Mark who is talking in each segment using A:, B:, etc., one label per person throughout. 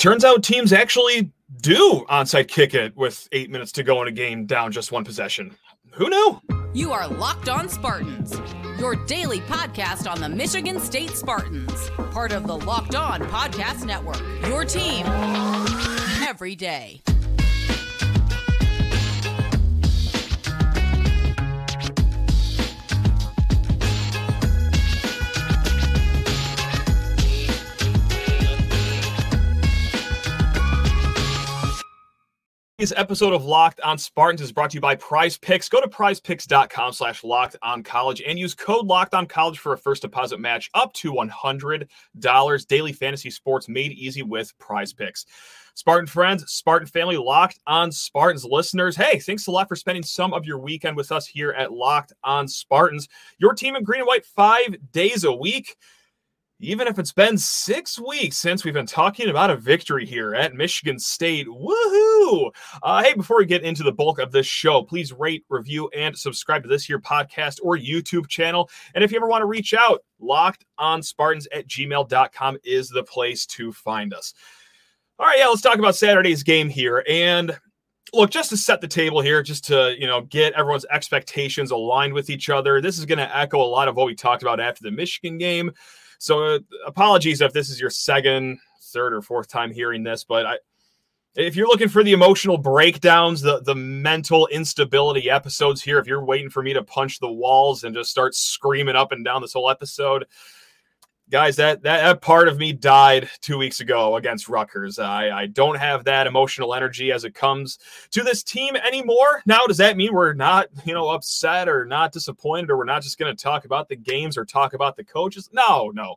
A: turns out teams actually do onside kick it with eight minutes to go in a game down just one possession. Who knew?
B: You are Locked On Spartans, your daily podcast on the Michigan State Spartans, part of the Locked On Podcast Network. Your team every day.
A: This episode of Locked on Spartans is brought to you by Prize Picks. Go to prizepicks.com slash locked on college and use code locked on college for a first deposit match up to $100. Daily fantasy sports made easy with Prize Picks. Spartan friends, Spartan family, Locked on Spartans listeners. Hey, thanks a lot for spending some of your weekend with us here at Locked on Spartans. Your team in green and white five days a week even if it's been six weeks since we've been talking about a victory here at Michigan State. Woohoo! Uh, hey, before we get into the bulk of this show, please rate, review, and subscribe to this here podcast or YouTube channel. And if you ever want to reach out, locked on Spartans at gmail.com is the place to find us. All right, yeah, let's talk about Saturday's game here. And look, just to set the table here, just to you know get everyone's expectations aligned with each other. This is going to echo a lot of what we talked about after the Michigan game. So uh, apologies if this is your second, third, or fourth time hearing this, but I, if you're looking for the emotional breakdowns, the the mental instability episodes here, if you're waiting for me to punch the walls and just start screaming up and down this whole episode, guys, that, that, that part of me died two weeks ago against Rutgers. I, I don't have that emotional energy as it comes to this team anymore. Now, does that mean we're not, you know, upset or not disappointed, or we're not just going to talk about the games or talk about the coaches? No, no.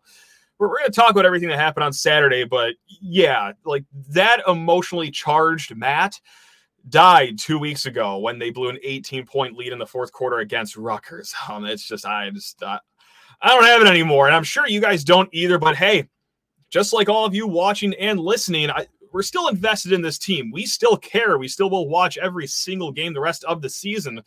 A: We're, we're going to talk about everything that happened on Saturday, but yeah, like that emotionally charged Matt died two weeks ago when they blew an 18 point lead in the fourth quarter against Rutgers. Um, it's just, I just, I don't have it anymore. And I'm sure you guys don't either. But hey, just like all of you watching and listening, I, we're still invested in this team. We still care. We still will watch every single game the rest of the season.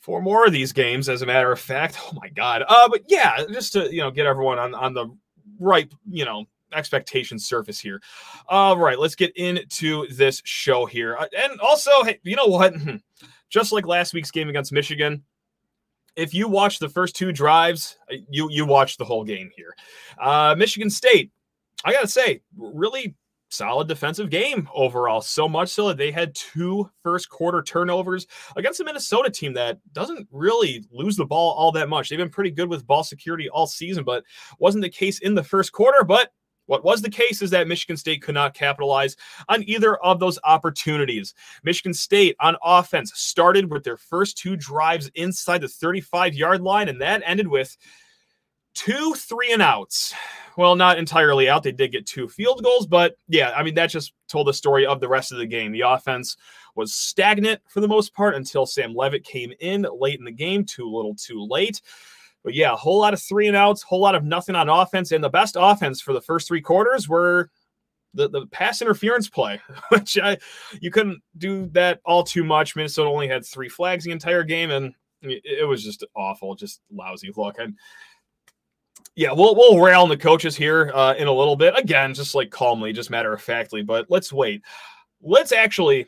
A: Four more of these games, as a matter of fact. Oh my god. Uh, but yeah, just to you know get everyone on on the right you know expectation surface here. All right, let's get into this show here. Uh, and also, hey, you know what? Just like last week's game against Michigan, if you watch the first two drives, uh, you you watch the whole game here. Uh, Michigan State, I gotta say, really solid defensive game overall. So much so that they had two first quarter turnovers against a Minnesota team that doesn't really lose the ball all that much. They've been pretty good with ball security all season, but wasn't the case in the first quarter. But what was the case is that Michigan State could not capitalize on either of those opportunities. Michigan State on offense started with their first two drives inside the 35 yard line, and that ended with two three and outs. Well, not entirely out. They did get two field goals, but yeah, I mean, that just told the story of the rest of the game. The offense was stagnant for the most part until Sam Leavitt came in late in the game, too little too late. But yeah, a whole lot of three and outs, whole lot of nothing on offense. And the best offense for the first three quarters were the, the pass interference play, which I you couldn't do that all too much. Minnesota only had three flags the entire game, and it, was just awful, just lousy look. And yeah, we'll we'll rail on the coaches here uh, in a little bit. Again, just like calmly, just matter of factly. But let's wait. Let's actually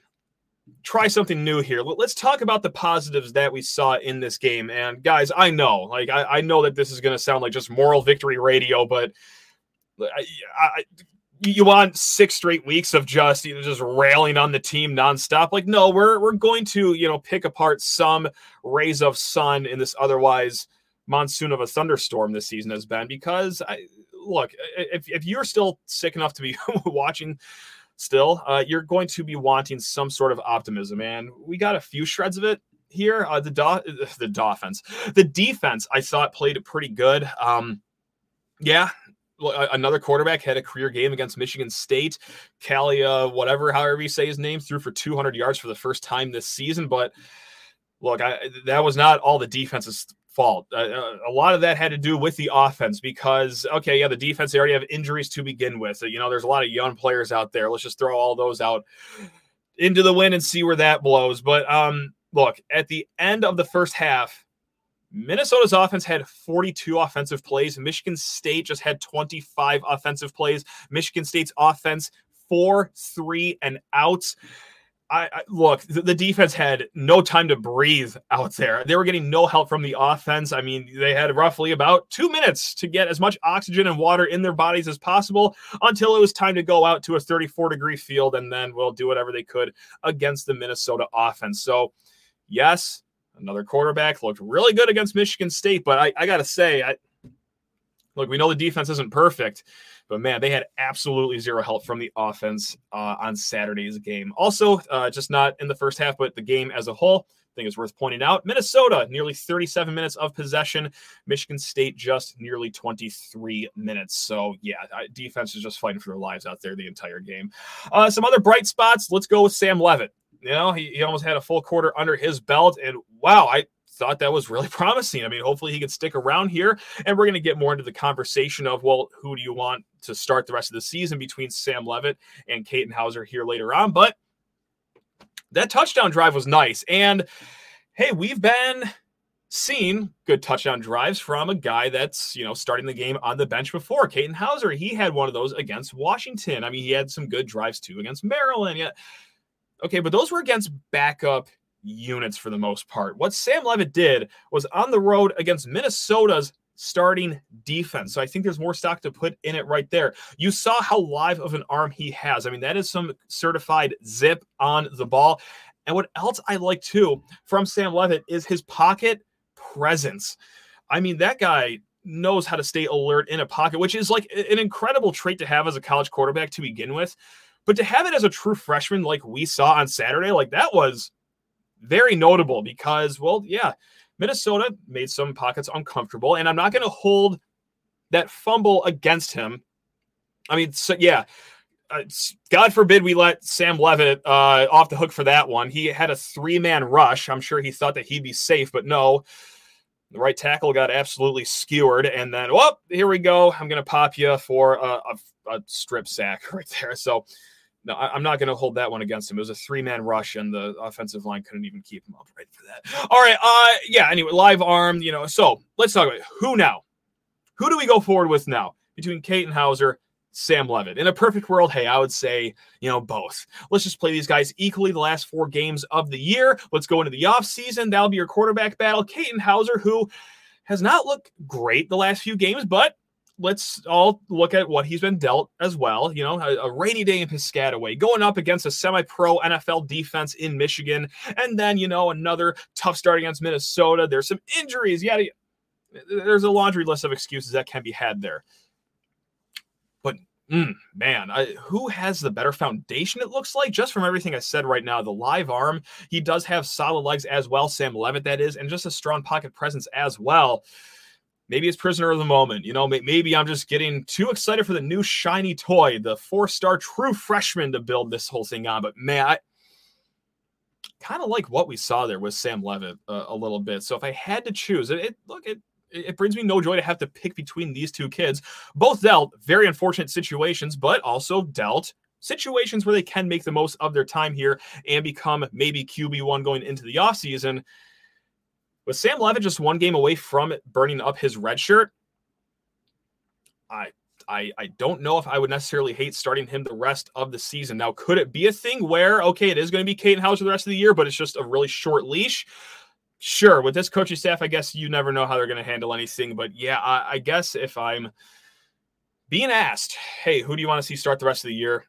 A: try something new here. Let's talk about the positives that we saw in this game. And guys, I know, like, I, I know that this is going to sound like just moral victory radio, but I, I, you want six straight weeks of just you know, just railing on the team nonstop. Like, no, we're we're going to you know pick apart some rays of sun in this otherwise monsoon of a thunderstorm this season has been because I look if if you're still sick enough to be watching still, uh, you're going to be wanting some sort of optimism. And we got a few shreds of it here. Uh, the do- the offense, the defense, I thought played pretty good. Um, yeah, another quarterback had a career game against Michigan State. Kalia, whatever, however you say his name, threw for 200 yards for the first time this season. But look, I, that was not all the defense's fault. Uh, uh, a lot of that had to do with the offense because, okay, yeah, the defense, they already have injuries to begin with. So, you know, there's a lot of young players out there. Let's just throw all those out into the wind and see where that blows. But um, look, at the end of the first half, Minnesota's offense had 42 offensive plays. Michigan State just had 25 offensive plays. Michigan State's offense, four, three, and outs. I, I, look, the, defense had no time to breathe out there. They were getting no help from the offense. I mean, they had roughly about two minutes to get as much oxygen and water in their bodies as possible until it was time to go out to a 34 degree field and then we'll do whatever they could against the Minnesota offense. So, yes, another quarterback looked really good against Michigan State, but I, I got to say, I, look, we know the defense isn't perfect, but man, they had absolutely zero help from the offense uh, on Saturday's game. Also, uh, just not in the first half, but the game as a whole. I think it's worth pointing out. Minnesota, nearly 37 minutes of possession. Michigan State, just nearly 23 minutes. So, yeah, defense is just fighting for their lives out there the entire game. Uh, some other bright spots. Let's go with Sam Leavitt. You know, he, he almost had a full quarter under his belt. And wow, I thought that was really promising. I mean, hopefully he can stick around here. And we're going to get more into the conversation of, well, who do you want to start the rest of the season between Sam Leavitt and Katin Houser here later on. But that touchdown drive was nice. And hey, we've been seeing good touchdown drives from a guy that's, you know, starting the game on the bench before. Katin Houser, he had one of those against Washington. I mean, he had some good drives too against Maryland. Yeah. Okay, but those were against backup units for the most part. What Sam Leavitt did was on the road against Minnesota's starting defense. So I think there's more stock to put in it right there. You saw how live of an arm he has. I mean, that is some certified zip on the ball. And what else I like too from Sam Leavitt is his pocket presence. I mean, that guy knows how to stay alert in a pocket, which is like an incredible trait to have as a college quarterback to begin with. But to have it as a true freshman, like we saw on Saturday, like that was very notable because, well, yeah, Minnesota made some pockets uncomfortable, and I'm not going to hold that fumble against him. I mean, so, yeah, uh, God forbid we let Sam Leavitt uh, off the hook for that one. He had a three man rush. I'm sure he thought that he'd be safe, but no. The right tackle got absolutely skewered, and then, well, here we go. I'm going to pop you for a, a, a strip sack right there. So, no, I, am not going to hold that one against him. It was a three man rush, and the offensive line couldn't even keep him upright for that. All right. Uh, yeah. Anyway, live arm. You know. So let's talk about it. who now. Who do we go forward with now between Katin Houser, Sam Leavitt? In a perfect world, hey, I would say you know both. Let's just play these guys equally the last four games of the year. Let's go into the off season. That'll be your quarterback battle. Katin Houser, who has not looked great the last few games, but let's all look at what he's been dealt as well. You know, a, a rainy day in Piscataway, going up against a semi-pro NFL defense in Michigan, and then you know another tough start against Minnesota. There's some injuries. Yeah, there's a laundry list of excuses that can be had there. But mm, man, I, who has the better foundation? It looks like just from everything I said right now. The live arm, he does have solid legs as well. Sam Leavitt, that is, and just a strong pocket presence as well maybe it's prisoner of the moment. You know, maybe I'm just getting too excited for the new shiny toy, the four star true freshman to build this whole thing on. But man, I kind of like what we saw there with Sam Leavitt uh, a little bit. So if I had to choose, it, it look it. It brings me no joy to have to pick between these two kids. Both dealt very unfortunate situations, but also dealt situations where they can make the most of their time here and become maybe QB1 going into the offseason. With Sam Leavitt just one game away from burning up his red shirt, I I, I don't know if I would necessarily hate starting him the rest of the season. Now, could it be a thing where, okay, it is going to be Katin Houser the rest of the year, but it's just a really short leash? Sure. With this coaching staff, I guess you never know how they're going to handle anything. But yeah, I, I guess if I'm being asked, hey, who do you want to see start the rest of the year?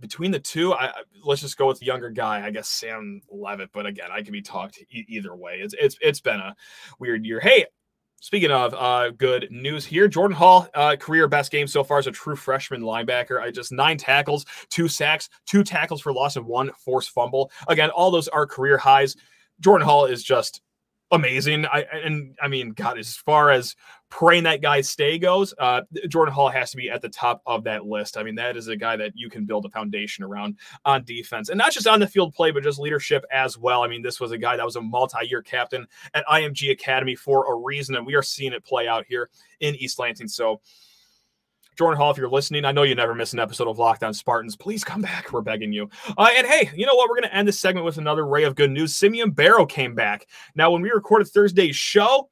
A: Between the two, I, let's just go with the younger guy. I guess Sam Leavitt. but again, I can be talked e- either way. It's it's it's been a weird year. Hey, speaking of uh, good news here, Jordan Hall, uh, career best game so far as a true freshman linebacker. I just nine tackles, two sacks, two tackles for loss, and one forced fumble. Again, all those are career highs. Jordan Hall is just amazing. I and I mean, God, as far as praying that guy stay goes, uh, Jordan Hall has to be at the top of that list. I mean, that is a guy that you can build a foundation around on defense, and not just on the field play, but just leadership as well. I mean, this was a guy that was a multi-year captain at IMG Academy for a reason, and we are seeing it play out here in East Lansing. So Jordan Hall, if you're listening, I know you never miss an episode of Locked On Spartans. Please come back. We're begging you. Uh, and hey, you know what? We're going to end this segment with another ray of good news. Simeon Barrow came back. Now, when we recorded Thursday's show,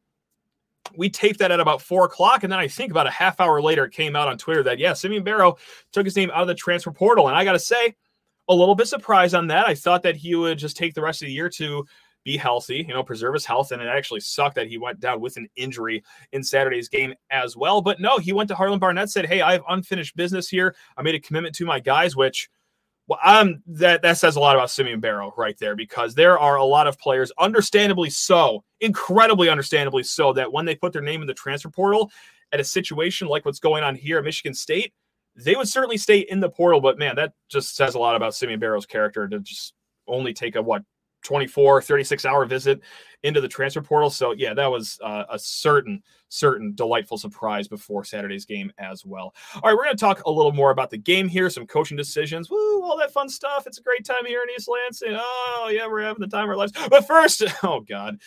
A: we taped that at about four o'clock, and then I think about a half hour later, it came out on Twitter that yeah, Simeon Barrow took his name out of the transfer portal, and I got to say, a little bit surprised on that. I thought that he would just take the rest of the year to be healthy, you know, preserve his health, and it actually sucked that he went down with an injury in Saturday's game as well. But no, he went to Harlan Barnett, said, "Hey, I have unfinished business here. I made a commitment to my guys," which well, um, that that says a lot about Simeon Barrow right there because there are a lot of players, understandably so, incredibly understandably so, that when they put their name in the transfer portal at a situation like what's going on here at Michigan State, they would certainly stay in the portal. But man, that just says a lot about Simeon Barrow's character to just only take a what 24 36 hour visit into the transfer portal. So yeah that was uh, a certain certain delightful surprise before saturday's game as well. All right we're going to talk a little more about the game here some coaching decisions. Woo, all that fun stuff. It's a great time here in east lansing. Oh yeah we're having the time of our lives. But first oh god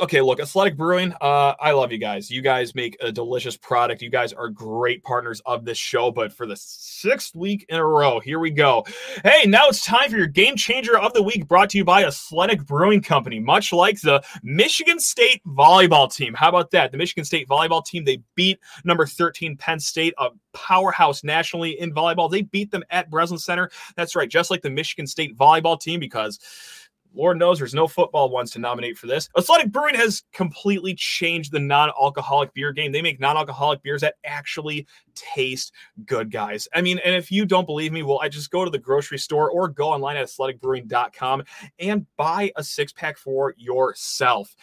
A: okay look athletic brewing uh i love you guys. You guys make a delicious product. You guys are great partners of this show but for the sixth week in a row here we go. Hey now it's time for your game changer of the week brought to you by athletic brewing company much like the michigan state volleyball team. How about that? The michigan state volleyball team they beat number 13 penn state a powerhouse nationally in volleyball. They beat them at breslin center. That's right just like the michigan state volleyball team because Lord knows there's no football ones to nominate for this. Athletic Brewing has completely changed the non alcoholic beer game. They make non alcoholic beers that actually taste good, guys. I mean, and if you don't believe me, well, I just go to the grocery store or go online at athleticbrewing.com and buy a six pack for yourself.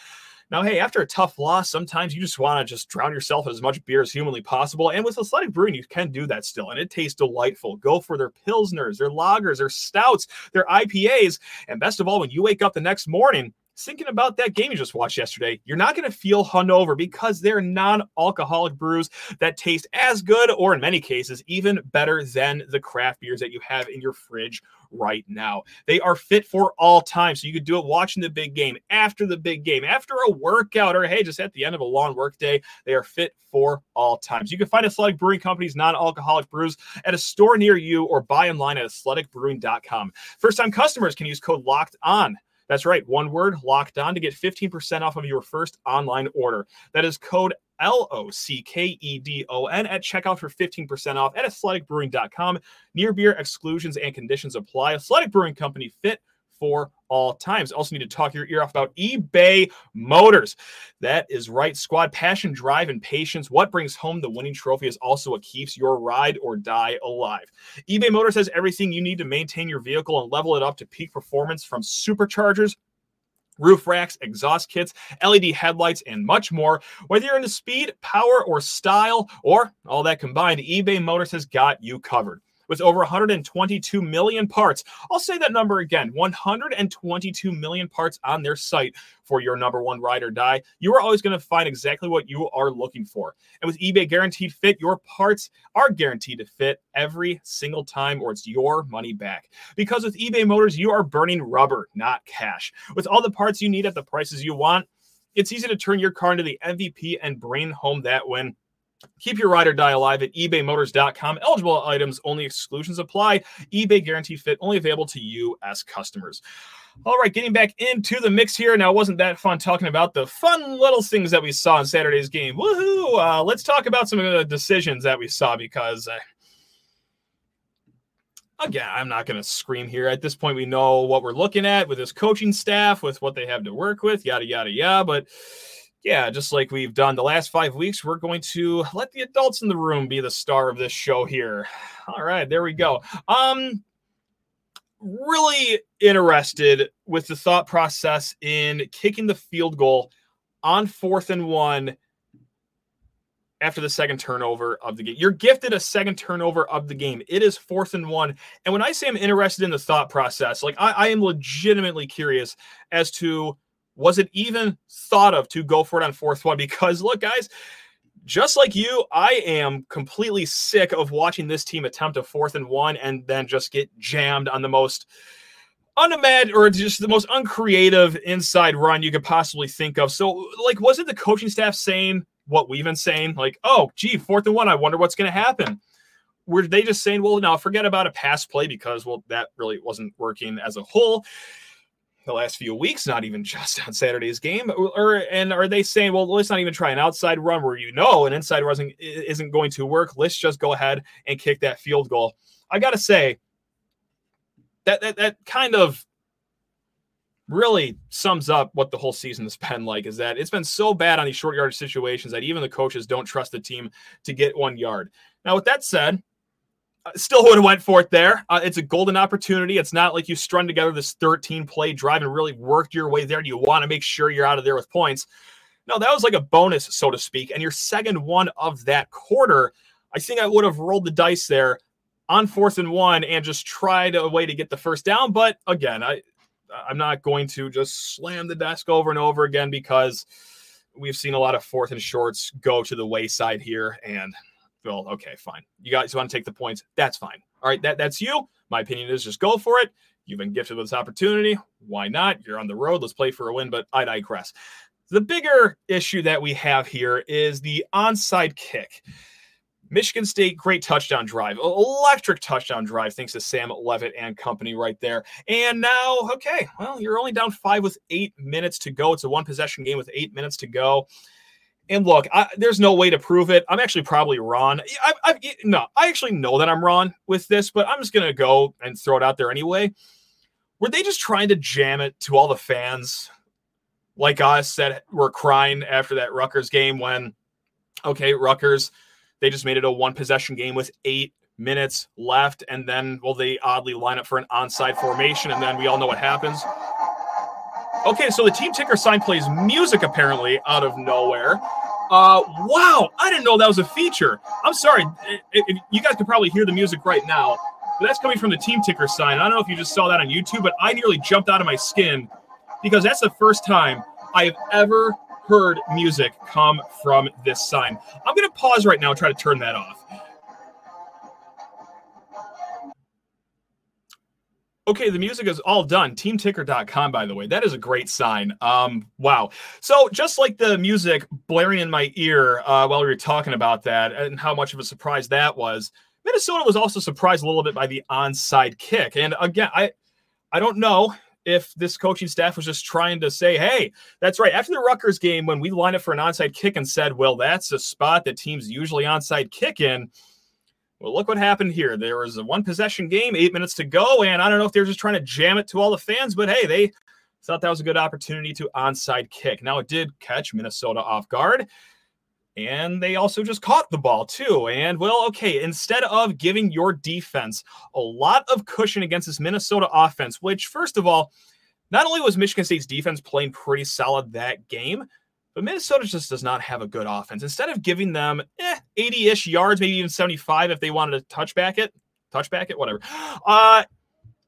A: Now, hey, after a tough loss, sometimes you just want to just drown yourself in as much beer as humanly possible. And with Athletic Brewing, you can do that still, and it tastes delightful. Go for their pilsners, their lagers, their stouts, their IPAs, and best of all, when you wake up the next morning thinking about that game you just watched yesterday, you're not going to feel hungover because they're non alcoholic brews that taste as good, or in many cases, even better than the craft beers that you have in your fridge right now. They are fit for all time. So you could do it watching the big game, after the big game, after a workout, or hey, just at the end of a long work day. They are fit for all times. You can find Athletic Brewing Company's non alcoholic brews at a store near you or buy online at athleticbrewing.com. First time customers can use code locked on that's right, one word locked on to get 15% off of your first online order. That is code L O C K E D O N at checkout for 15% off at athleticbrewing.com. Near beer exclusions and conditions apply. Athletic Brewing Company fit for all times. Also, need to talk your ear off about eBay Motors. That is right, squad. Passion, drive, and patience. What brings home the winning trophy is also what keeps your ride or die alive. eBay Motors has everything you need to maintain your vehicle and level it up to peak performance from superchargers roof racks, exhaust kits, LED headlights, and much more. Whether you're into speed, power, or style, or all that combined, eBay Motors has got you covered with over 122 million parts. I'll say that number again 122 million parts on their site for your number one ride or die. You are always going to find exactly what you are looking for. And with eBay Guaranteed Fit, your parts are guaranteed to fit every single time, or it's your money back. Because with eBay Motors, you are burning rubber, not cash. With all the parts you need at the prices you want, it's easy to turn your car into the MVP and bring home that win Keep your ride or die alive at ebaymotors.com. Eligible items only exclusions apply. eBay guarantee fit only available to you as customers. All right, getting back into the mix here. Now, it wasn't that fun talking about the fun little things that we saw in Saturday's game? Woohoo! Uh, let's talk about some of the decisions that we saw because, uh, again, I'm not going to scream here. At this point, we know what we're looking at with this coaching staff, with what they have to work with, yada, yada, yada. But yeah, just like we've done the last five weeks, we're going to let the adults in the room be the star of this show here. All right, there we go. Um, really interested with the thought process in kicking the field goal on fourth and one after the second turnover of the game. You're gifted a second turnover of the game. It is fourth and one. And when I say I'm interested in the thought process, like I, I am legitimately curious as to was it even thought of to go for it on fourth one? Because look, guys, just like you, I am completely sick of watching this team attempt a fourth and one and then just get jammed on the most unimagined or just the most uncreative inside run you could possibly think of. So, like, was it the coaching staff saying what we've been saying, like, oh, gee, fourth and one, I wonder what's going to happen. Were they just saying, well, now forget about a pass play because, well, that really wasn't working as a whole the last few weeks, not even just on Saturday's game? Or and are they saying, well, let's not even try an outside run where you know an inside run isn't going to work? Let's just go ahead and kick that field goal. I got to say that, that that kind of really sums up what the whole season has been like is that it's been so bad on these short yardage situations that even the coaches don't trust the team to get one yard. Now, with that said, still would have went for it there. Uh, it's a golden opportunity. It's not like you strung together this 13 play drive and really worked your way there. You want to make sure you're out of there with points? No, that was like a bonus, so to speak. And your second one of that quarter, I think I would have rolled the dice there on fourth and one and just tried a way to get the first down. But again, I I'm not going to just slam the desk over and over again because we've seen a lot of fourth and shorts go to the wayside here and well, okay, fine. You guys want to take the points? That's fine. All right, that, that's you. My opinion is just go for it. You've been gifted with this opportunity. Why not? You're on the road. Let's play for a win, but I digress. The bigger issue that we have here is the onside kick. Michigan State, great touchdown drive, electric touchdown drive, thanks to Sam Leavitt and company right there. And now, okay, well, you're only down five with eight minutes to go. It's a one possession game with eight minutes to go. And look, I, there's no way to prove it. I'm actually probably wrong. I, I, no, I actually know that I'm wrong with this, but I'm just gonna go and throw it out there anyway. Were they just trying to jam it to all the fans like us that were crying after that Rutgers game when, okay, Rutgers, they just made it a one possession game with eight minutes left, and then well, they oddly line up for an onside formation, and then we all know what happens. Okay, so the team ticker sign plays music apparently out of nowhere. Uh, wow, I didn't know that was a feature. I'm sorry. It, it, you guys can probably hear the music right now, but that's coming from the team ticker sign. I don't know if you just saw that on YouTube, but I nearly jumped out of my skin because that's the first time I've ever heard music come from this sign. I'm going to pause right now and try to turn that off. Okay, the music is all done. Teamticker.com, by the way. That is a great sign. Um, wow. So, just like the music blaring in my ear uh, while we were talking about that and how much of a surprise that was, Minnesota was also surprised a little bit by the onside kick. And again, I I don't know if this coaching staff was just trying to say, hey, that's right. After the Rutgers game, when we lined up for an onside kick and said, well, that's a spot that teams usually onside kick in well, look what happened here. There was a one possession game, eight minutes to go, and I don't know if they're just trying to jam it to all the fans, but hey, they thought that was a good opportunity to onside kick. Now it did catch Minnesota off guard, and they also just caught the ball too. And well, okay, instead of giving your defense a lot of cushion against this Minnesota offense, which first of all, not only was Michigan State's defense playing pretty solid that game, but Minnesota just does not have a good offense. Instead of giving them eh, 80-ish yards, maybe even 75 if they wanted to touchback it, touchback it, whatever. Uh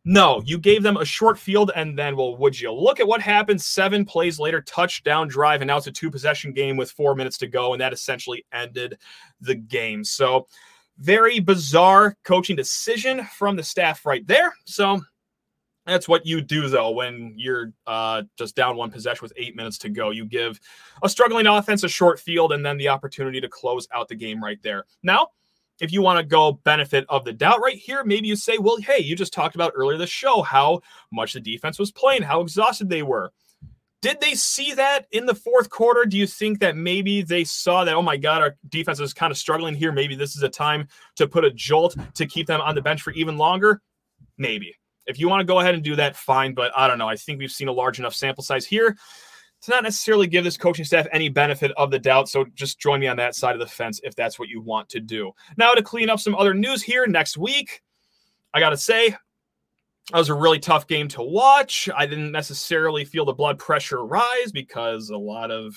A: no, you gave them a short field, and then, well, would you look at what happened? Seven plays later, touchdown drive, and now it's a two possession game with four minutes to go, and that essentially ended the game. So, very bizarre coaching decision from the staff right there. So, that's what you do though when you're uh, just down one possession with eight minutes to go. You give a struggling offense a short field and then the opportunity to close out the game right there. Now, if you want to go benefit of the doubt right here, maybe you say, well, hey, you just talked about earlier the show how much the defense was playing, how exhausted they were. Did they see that in the fourth quarter? Do you think that maybe they saw that, oh my God, our defense is kind of struggling here? Maybe this is a time to put a jolt to keep them on the bench for even longer? Maybe. If you want to go ahead and do that, fine. But I don't know. I think we've seen a large enough sample size here to not necessarily give this coaching staff any benefit of the doubt. So just join me on that side of the fence if that's what you want to do. Now, to clean up some other news here next week, I got to say, that was a really tough game to watch. I didn't necessarily feel the blood pressure rise because a lot of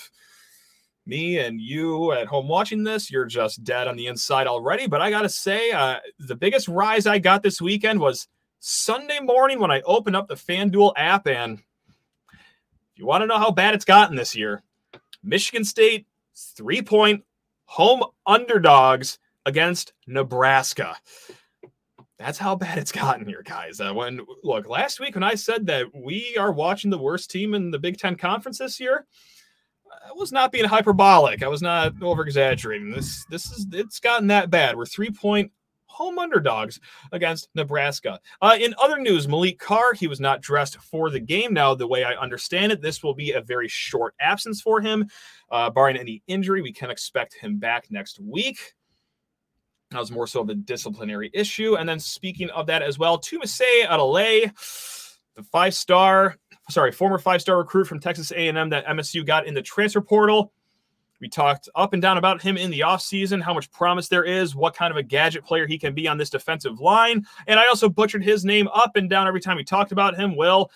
A: me and you at home watching this, you're just dead on the inside already. But I got to say, uh, the biggest rise I got this weekend was Sunday morning when I opened up the FanDuel app. And if you want to know how bad it's gotten this year, Michigan State three point home underdogs against Nebraska. That's how bad it's gotten here, guys. Uh, when look last week when I said that we are watching the worst team in the Big Ten conference this year, I was not being hyperbolic. I was not over exaggerating. This this is it's gotten that bad. We're three point home underdogs against Nebraska. Uh, in other news, Maliq Carr, he was not dressed for the game. Now, the way I understand it, this will be a very short absence for him. Uh, barring any injury, we can expect him back next week. That was more so of a disciplinary issue. And then speaking of that as well, Tumise Adeleye, the five-star, sorry, former five-star recruit from Texas A&M that MSU got in the transfer portal. We talked up and down about him in the offseason, how much promise there is, what kind of a gadget player he can be on this defensive line. And I also butchered his name up and down every time we talked about him. Well,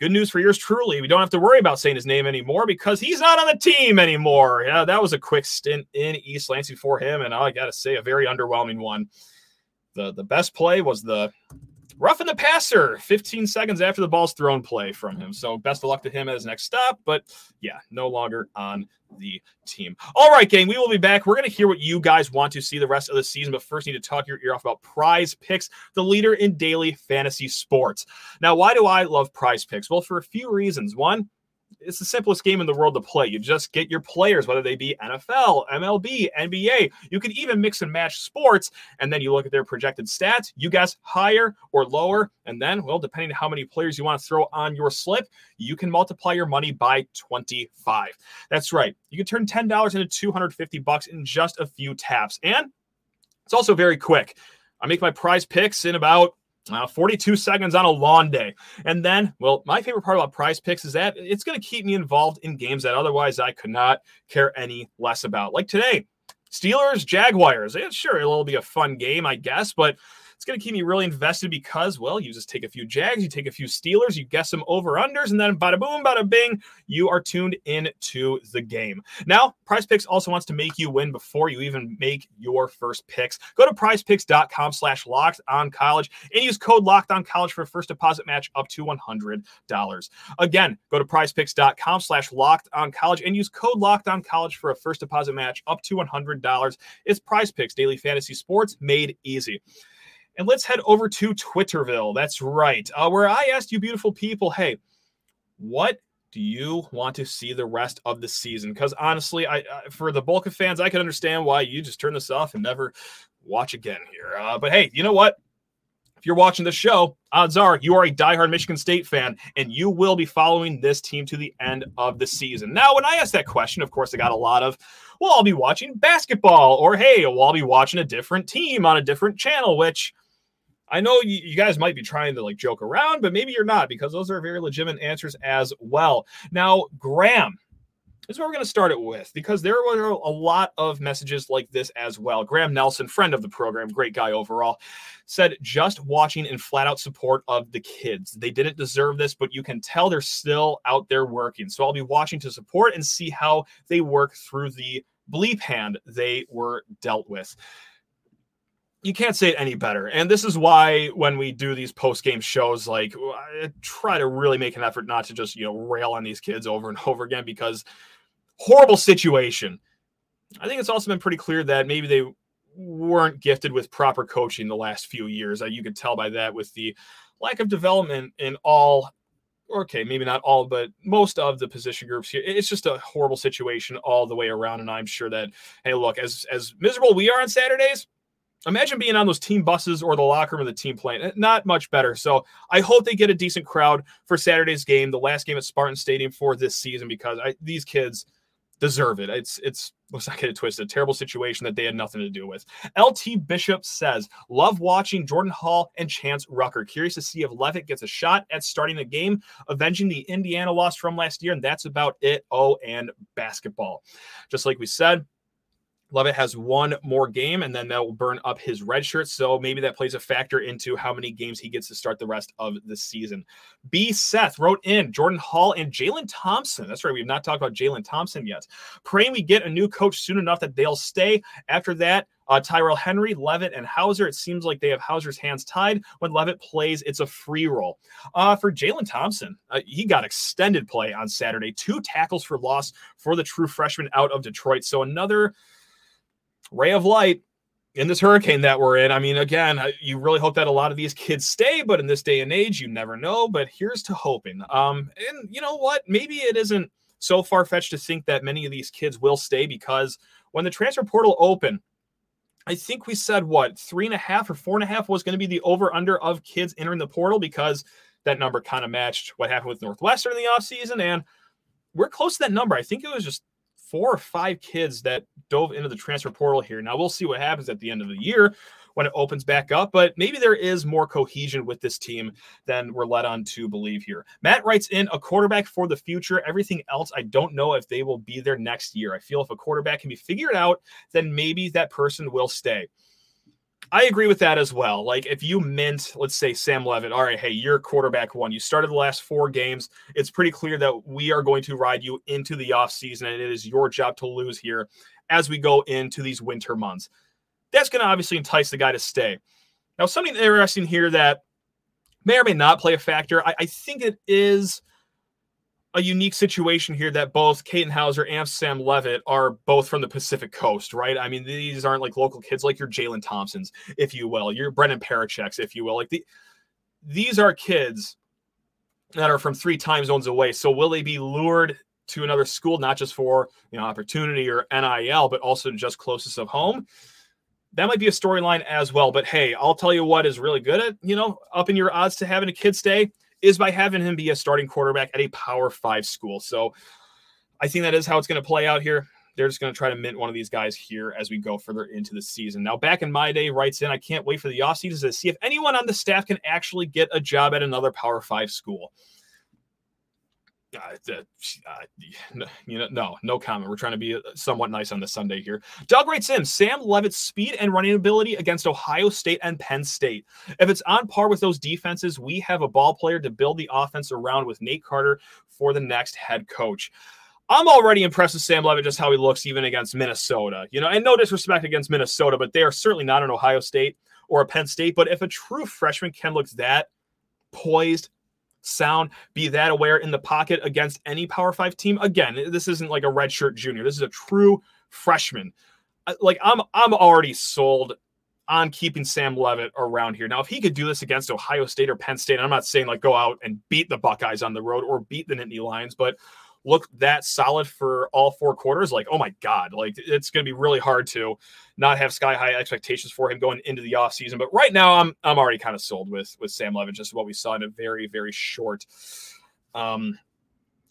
A: good news for yours truly. We don't have to worry about saying his name anymore because he's not on the team anymore. Yeah, that was a quick stint in East Lansing for him, and I got to say, a very underwhelming one. The the best play was the roughing the passer 15 seconds after the ball's thrown play from him. So best of luck to him at his next stop. But yeah, no longer on the team. All right, gang, we will be back. We're going to hear what you guys want to see the rest of the season. But first, need to talk your ear off about Prize Picks, the leader in daily fantasy sports. Now, why do I love Prize Picks? Well, for a few reasons. One, it's the simplest game in the world to play. You just get your players, whether they be NFL, MLB, NBA. You can even mix and match sports, and then you look at their projected stats. You guess higher or lower, and then, well, depending on how many players you want to throw on your slip, you can multiply your money by 25. That's right. You can turn $10 into 250 bucks in just a few taps, and it's also very quick. I make my prize picks in about uh, 42 seconds on a lawn day. And then, well, my favorite part about prize picks is that it's going to keep me involved in games that otherwise I could not care any less about. Like today, Steelers, Jaguars. Yeah, sure, it'll be a fun game, I guess, but it's going to keep me really invested because, well, you just take a few Jags, you take a few Steelers, you guess some over unders, and then bada boom, bada bing, you are tuned in to the game. Now, Prize Picks also wants to make you win before you even make your first picks. Go to prizepicks.com slash locked on college and use code locked on college for a first deposit match up to $100. Again, go to prizepicks.com slash locked on college and use code locked on college for a first deposit match up to $100. It's Prize Picks, daily fantasy sports made easy. And let's head over to Twitterville. That's right, uh, where I asked you, beautiful people, hey, what do you want to see the rest of the season? Because honestly, I uh, for the bulk of fans, I can understand why you just turn this off and never watch again here. Uh, but hey, you know what? If you're watching the show, odds are you are a diehard Michigan State fan and you will be following this team to the end of the season. Now, when I asked that question, of course, I got a lot of, well, I'll be watching basketball, or hey, well, I'll be watching a different team on a different channel, which I know you, guys might be trying to like joke around, but maybe you're not because those are very legitimate answers as well. Now, Graham, this is what we're going to start it with because there were a lot of messages like this as well. Graham Nelson, friend of the program, great guy overall, said just watching in flat out support of the kids. They didn't deserve this, but you can tell they're still out there working. So I'll be watching to support and see how they work through the bleep hand they were dealt with you can't say it any better. And this is why when we do these post game shows, like I try to really make an effort not to just, you know, rail on these kids over and over again because horrible situation. I think it's also been pretty clear that maybe they weren't gifted with proper coaching the last few years. Uh, you could tell by that with the lack of development in all okay, maybe not all, but most of the position groups here. It's just a horrible situation all the way around. And I'm sure that, hey, look, as as miserable we are on Saturdays, imagine being on those team buses or the locker room of the team plane. Eh, not much better. So I hope they get a decent crowd for Saturday's game, the last game at Spartan Stadium for this season, because I, these kids deserve it. It's it's let's not get it twisted. Terrible situation that they had nothing to do with. LT Bishop says, love watching Jordan Hall and Chance Rucker. Curious to see if Leavitt gets a shot at starting the game, avenging the Indiana loss from last year. And that's about it. Oh, and basketball. Just like we said, Leavitt has one more game, and then that will burn up his red shirt. So maybe that plays a factor into how many games he gets to start the rest of the season. B. Seth wrote in Jordan Hall and Jalen Thompson. That's right. We've not talked about Jalen Thompson yet. Praying we get a new coach soon enough that they'll stay. After that, uh, Tyrell Henry, Leavitt, and Houser. It seems like they have Houser's hands tied. When Leavitt plays, it's a free roll. Uh, for Jalen Thompson, uh, he got extended play on Saturday. Two tackles for loss for the true freshman out of Detroit. So another ray of light in this hurricane that we're in. I mean, again, you really hope that a lot of these kids stay, but in this day and age, you never know. But here's to hoping. Um, and you know what? Maybe it isn't so far fetched to think that many of these kids will stay because when the transfer portal opened, I think we said what three and a half or four and a half was going to be the over under of kids entering the portal because that number kind of matched what happened with Northwestern in the offseason. And we're close to that number. I think it was just four or five kids that dove into the transfer portal here. Now we'll see what happens at the end of the year when it opens back up, but maybe there is more cohesion with this team than we're led on to believe here. Matt writes in a quarterback for the future. Everything else, I don't know if they will be there next year. I feel if a quarterback can be figured out, then maybe that person will stay. I agree with that as well. Like if you mint, let's say Sam Leavitt, all right, hey, you're quarterback one. You started the last four games. It's pretty clear that we are going to ride you into the offseason, and it is your job to lose here as we go into these winter months that's going to obviously entice the guy to stay. Now, something interesting here that may or may not play a factor. I, I think it is a unique situation here that both Katin Houser and Sam Leavitt are both from the Pacific Coast, right? I mean, these aren't like local kids like your Jalen Thompsons, if you will, your Brendan Paracheks, if you will. Like the, these are kids that are from three time zones away. So will they be lured to another school, not just for you know opportunity or NIL, but also just closest of home? that might be a storyline as well. But hey, I'll tell you what is really good at, you know, upping your odds to having a kid stay is by having him be a starting quarterback at a power five school. So I think that is how it's going to play out here. They're just going to try to mint one of these guys here as we go further into the season. Now, back in my day, writes in, I can't wait for the offseason to see if anyone on the staff can actually get a job at another power five school. Uh, uh, you know, no, no comment. We're trying to be uh, somewhat nice on the Sunday here. Doug writes in Sam Leavitt's speed and running ability against Ohio State and Penn State. If it's on par with those defenses, we have a ball player to build the offense around with Nate Carter for the next head coach. I'm already impressed with Sam Leavitt just how he looks even against Minnesota. You know, and no disrespect against Minnesota, but they are certainly not an Ohio State or a Penn State. But if a true freshman can look that poised, sound, be that aware in the pocket against any Power Five team. Again, this isn't like a redshirt junior. This is a true freshman. Like I'm, I'm already sold on keeping Sam Leavitt around here. Now, if he could do this against Ohio State or Penn State, I'm not saying like go out and beat the Buckeyes on the road or beat the Nittany Lions, but look that solid for all four quarters, like, oh my God, like it's going to be really hard to not have sky high expectations for him going into the offseason. But right now, I'm I'm already kind of sold with with Sam Leavitt, just what we saw in a very, very short um,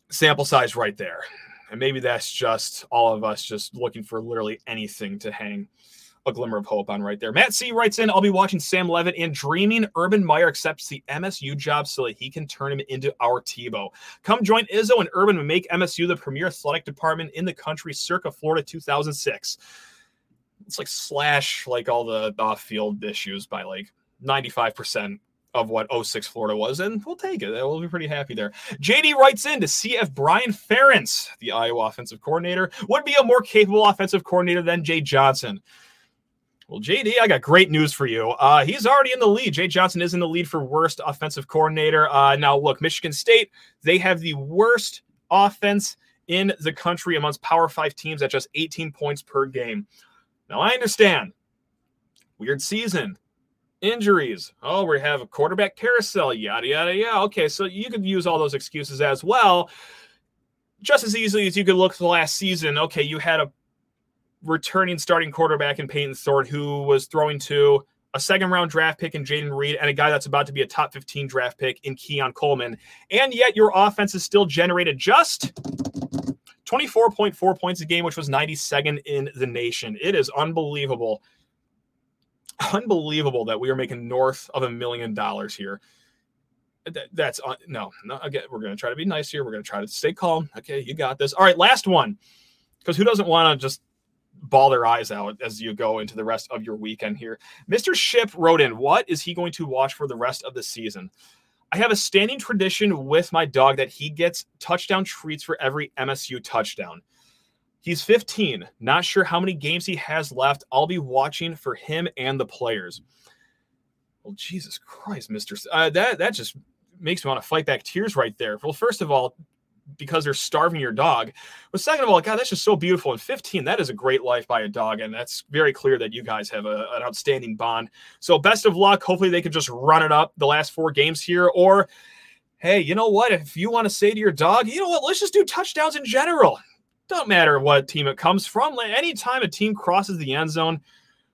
A: sample size right there. And maybe that's just all of us just looking for literally anything to hang a glimmer of hope on right there. Matt C writes in, I'll be watching Sam Leavitt and dreaming Urban Meyer accepts the MSU job so that he can turn him into our Tebow. Come join Izzo and Urban and make MSU the premier athletic department in the country circa Florida 2006. It's like slash like all the off-field issues by like 95% of what 06 Florida was, and we'll take it. We'll be pretty happy there. JD writes in to see if Brian Ferentz, the Iowa offensive coordinator, would be a more capable offensive coordinator than Jay Johnson. Well, JD, I got great news for you. Uh, he's already in the lead. Jay Johnson is in the lead for worst offensive coordinator. Uh, now, look, Michigan State, they have the worst offense in the country amongst Power Five teams at just 18 points per game. Now, I understand. Weird season, injuries. Oh, we have a quarterback carousel, yada, yada, yeah. Okay, so you could use all those excuses as well. Just as easily as you could look at the last season. Okay, you had a returning starting quarterback in Payton Thorne, who was throwing to a second round draft pick in Jayden Reed and a guy that's about to be a top 15 draft pick in Keon Coleman. And yet your offense is still generated just 24.4 points a game, which was 92nd in the nation. It is unbelievable. Unbelievable that we are making north of a million dollars here. that's uh, no, no, again, we're going to try to be nice here. We're going to try to stay calm. Okay, you got this. All right, last one. Because who doesn't want to just ball their eyes out as you go into the rest of your weekend here. Mr. Ship wrote in, What is he going to watch for the rest of the season? I have a standing tradition with my dog that he gets touchdown treats for every MSU touchdown. He's 15, not sure how many games he has left. I'll be watching for him and the players. Well, Jesus Christ, Mister, uh, that that just makes me want to fight back tears right there. Well, first of all, because they're starving your dog. But second of all, God, that's just so beautiful. And 15, that is a great life by a dog. And that's very clear that you guys have a, an outstanding bond. So best of luck. Hopefully they can just run it up the last four games here. Or hey, you know what? If you want to say to your dog, you know what? Let's just do touchdowns in general. Don't matter what team it comes from. Anytime a team crosses the end zone,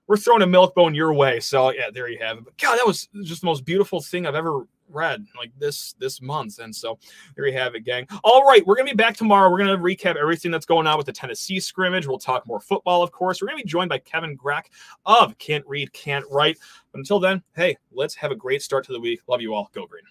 A: we're throwing a milk bone your way. So yeah, there you have it. But God, that was just the most beautiful thing I've ever read like this this month. And so there you have it, gang. All right, we're gonna be back tomorrow. We're gonna recap everything that's going on with the Tennessee scrimmage. We'll talk more football, of course. We're gonna be joined by Kevin Grack of Can't Read, Can't Write. But until then, hey, let's have a great start to the week. Love you all. Go green.